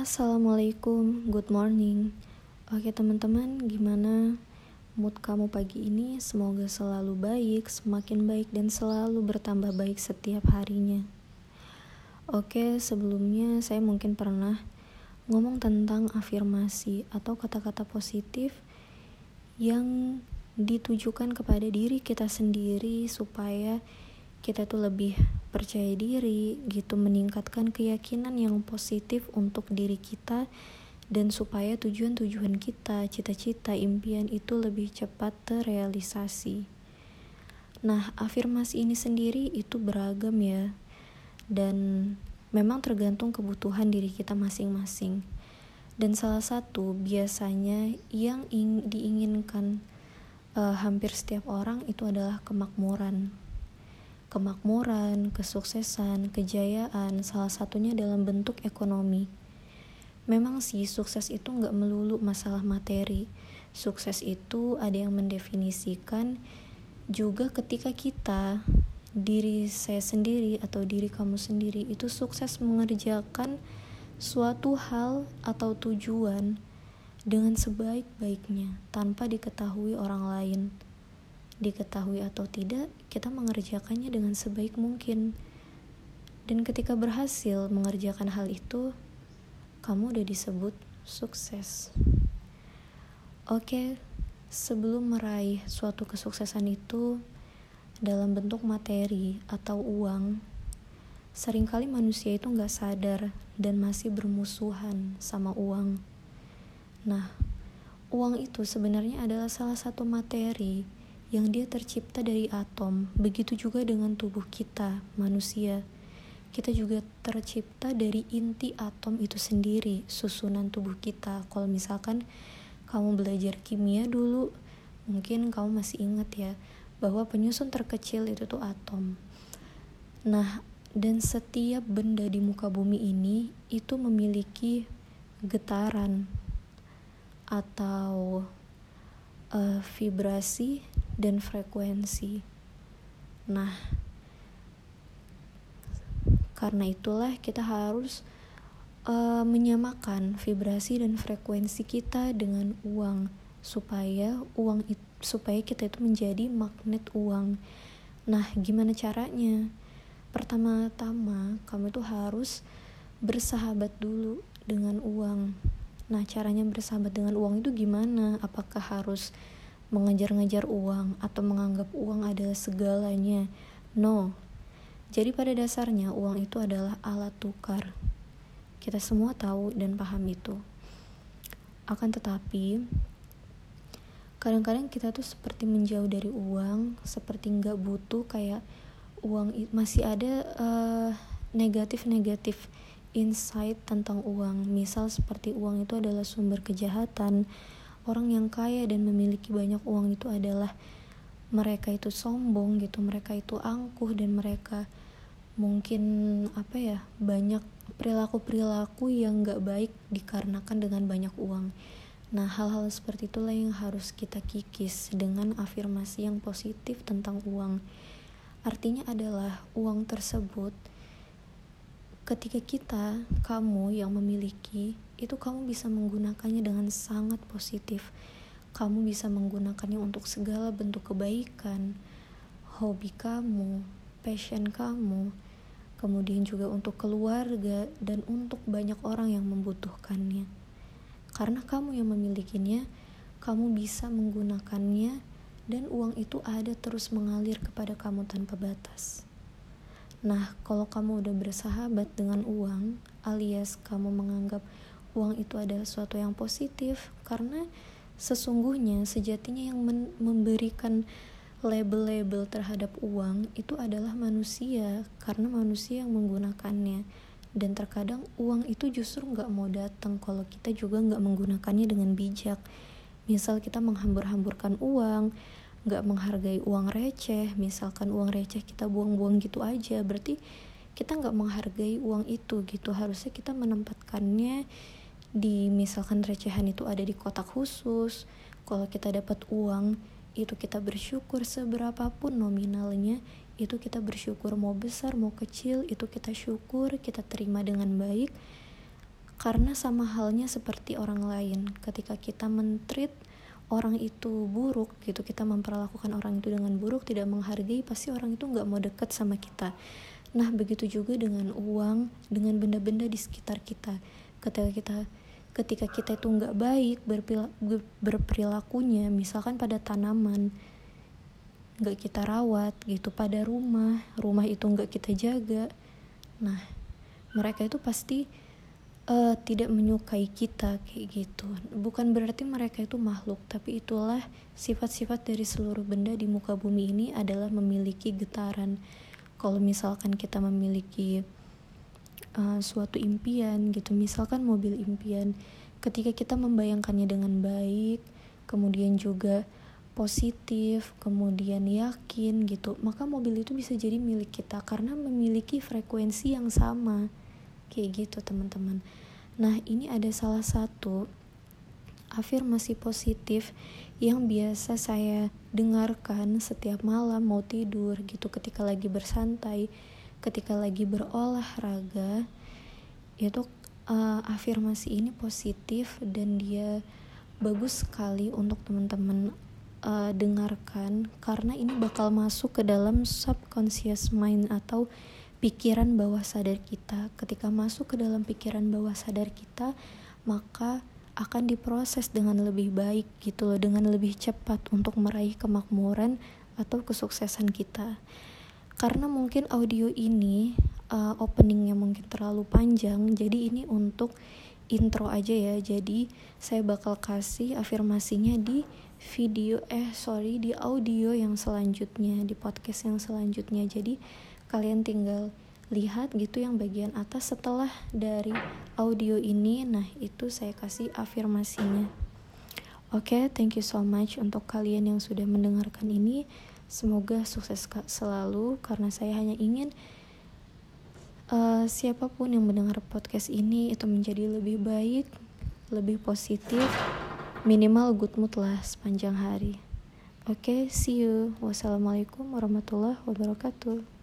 Assalamualaikum, good morning. Oke teman-teman, gimana mood kamu pagi ini? Semoga selalu baik, semakin baik dan selalu bertambah baik setiap harinya. Oke, sebelumnya saya mungkin pernah ngomong tentang afirmasi atau kata-kata positif yang ditujukan kepada diri kita sendiri supaya kita tuh lebih percaya diri gitu meningkatkan keyakinan yang positif untuk diri kita dan supaya tujuan-tujuan kita, cita-cita, impian itu lebih cepat terrealisasi. Nah, afirmasi ini sendiri itu beragam ya. Dan memang tergantung kebutuhan diri kita masing-masing. Dan salah satu biasanya yang diinginkan uh, hampir setiap orang itu adalah kemakmuran kemakmuran, kesuksesan, kejayaan, salah satunya dalam bentuk ekonomi. Memang sih sukses itu nggak melulu masalah materi. Sukses itu ada yang mendefinisikan juga ketika kita diri saya sendiri atau diri kamu sendiri itu sukses mengerjakan suatu hal atau tujuan dengan sebaik-baiknya tanpa diketahui orang lain diketahui atau tidak, kita mengerjakannya dengan sebaik mungkin. Dan ketika berhasil mengerjakan hal itu, kamu udah disebut sukses. Oke, sebelum meraih suatu kesuksesan itu dalam bentuk materi atau uang, sering kali manusia itu nggak sadar dan masih bermusuhan sama uang. Nah, uang itu sebenarnya adalah salah satu materi yang dia tercipta dari atom. Begitu juga dengan tubuh kita, manusia. Kita juga tercipta dari inti atom itu sendiri, susunan tubuh kita. Kalau misalkan kamu belajar kimia dulu, mungkin kamu masih ingat ya, bahwa penyusun terkecil itu tuh atom. Nah, dan setiap benda di muka bumi ini itu memiliki getaran atau uh, vibrasi dan frekuensi. Nah, karena itulah kita harus uh, menyamakan vibrasi dan frekuensi kita dengan uang supaya uang itu supaya kita itu menjadi magnet uang. Nah, gimana caranya? Pertama-tama, kamu tuh harus bersahabat dulu dengan uang. Nah, caranya bersahabat dengan uang itu gimana? Apakah harus mengejar-ngejar uang atau menganggap uang adalah segalanya. No. Jadi pada dasarnya uang itu adalah alat tukar. Kita semua tahu dan paham itu. Akan tetapi, kadang-kadang kita tuh seperti menjauh dari uang, seperti nggak butuh kayak uang masih ada uh, negatif-negatif insight tentang uang. Misal seperti uang itu adalah sumber kejahatan, orang yang kaya dan memiliki banyak uang itu adalah mereka itu sombong gitu mereka itu angkuh dan mereka mungkin apa ya banyak perilaku perilaku yang gak baik dikarenakan dengan banyak uang. Nah hal-hal seperti itulah yang harus kita kikis dengan afirmasi yang positif tentang uang. Artinya adalah uang tersebut ketika kita, kamu yang memiliki, itu kamu bisa menggunakannya dengan sangat positif. Kamu bisa menggunakannya untuk segala bentuk kebaikan, hobi kamu, passion kamu, kemudian juga untuk keluarga dan untuk banyak orang yang membutuhkannya. Karena kamu yang memilikinya, kamu bisa menggunakannya dan uang itu ada terus mengalir kepada kamu tanpa batas. Nah, kalau kamu udah bersahabat dengan uang, alias kamu menganggap uang itu adalah sesuatu yang positif, karena sesungguhnya sejatinya yang memberikan label-label terhadap uang itu adalah manusia, karena manusia yang menggunakannya. Dan terkadang uang itu justru nggak mau datang kalau kita juga nggak menggunakannya dengan bijak. Misal kita menghambur-hamburkan uang, nggak menghargai uang receh misalkan uang receh kita buang-buang gitu aja berarti kita nggak menghargai uang itu gitu. Harusnya kita menempatkannya di misalkan recehan itu ada di kotak khusus kalau kita dapat uang itu kita bersyukur seberapapun nominalnya itu kita bersyukur mau besar mau kecil itu kita syukur kita terima dengan baik. Karena sama halnya seperti orang lain ketika kita mentreat orang itu buruk gitu kita memperlakukan orang itu dengan buruk tidak menghargai pasti orang itu nggak mau deket sama kita. Nah begitu juga dengan uang dengan benda-benda di sekitar kita. Ketika kita ketika kita itu nggak baik berperilakunya misalkan pada tanaman nggak kita rawat gitu pada rumah rumah itu nggak kita jaga. Nah mereka itu pasti uh, tidak menyukai kita kayak gitu. Bukan berarti mereka itu makhluk tapi itulah sifat-sifat dari seluruh benda di muka bumi ini adalah memiliki getaran. Kalau misalkan kita memiliki uh, suatu impian gitu misalkan mobil impian ketika kita membayangkannya dengan baik kemudian juga positif kemudian yakin gitu maka mobil itu bisa jadi milik kita karena memiliki frekuensi yang sama kayak gitu teman-teman. Nah ini ada salah satu afirmasi positif yang biasa saya dengarkan setiap malam mau tidur gitu ketika lagi bersantai ketika lagi berolahraga itu uh, afirmasi ini positif dan dia bagus sekali untuk teman-teman uh, dengarkan karena ini bakal masuk ke dalam subconscious mind atau pikiran bawah sadar kita. Ketika masuk ke dalam pikiran bawah sadar kita maka akan diproses dengan lebih baik gitu loh dengan lebih cepat untuk meraih kemakmuran atau kesuksesan kita. Karena mungkin audio ini uh, openingnya mungkin terlalu panjang jadi ini untuk intro aja ya. Jadi saya bakal kasih afirmasinya di video eh sorry di audio yang selanjutnya di podcast yang selanjutnya. Jadi kalian tinggal lihat gitu yang bagian atas setelah dari audio ini. Nah itu saya kasih afirmasinya. Oke okay, thank you so much untuk kalian yang sudah mendengarkan ini. Semoga sukses selalu karena saya hanya ingin uh, siapa pun yang mendengar podcast ini itu menjadi lebih baik lebih positif minimal good mood lah sepanjang hari. Oke okay, see you. Wassalamualaikum warahmatullahi wabarakatuh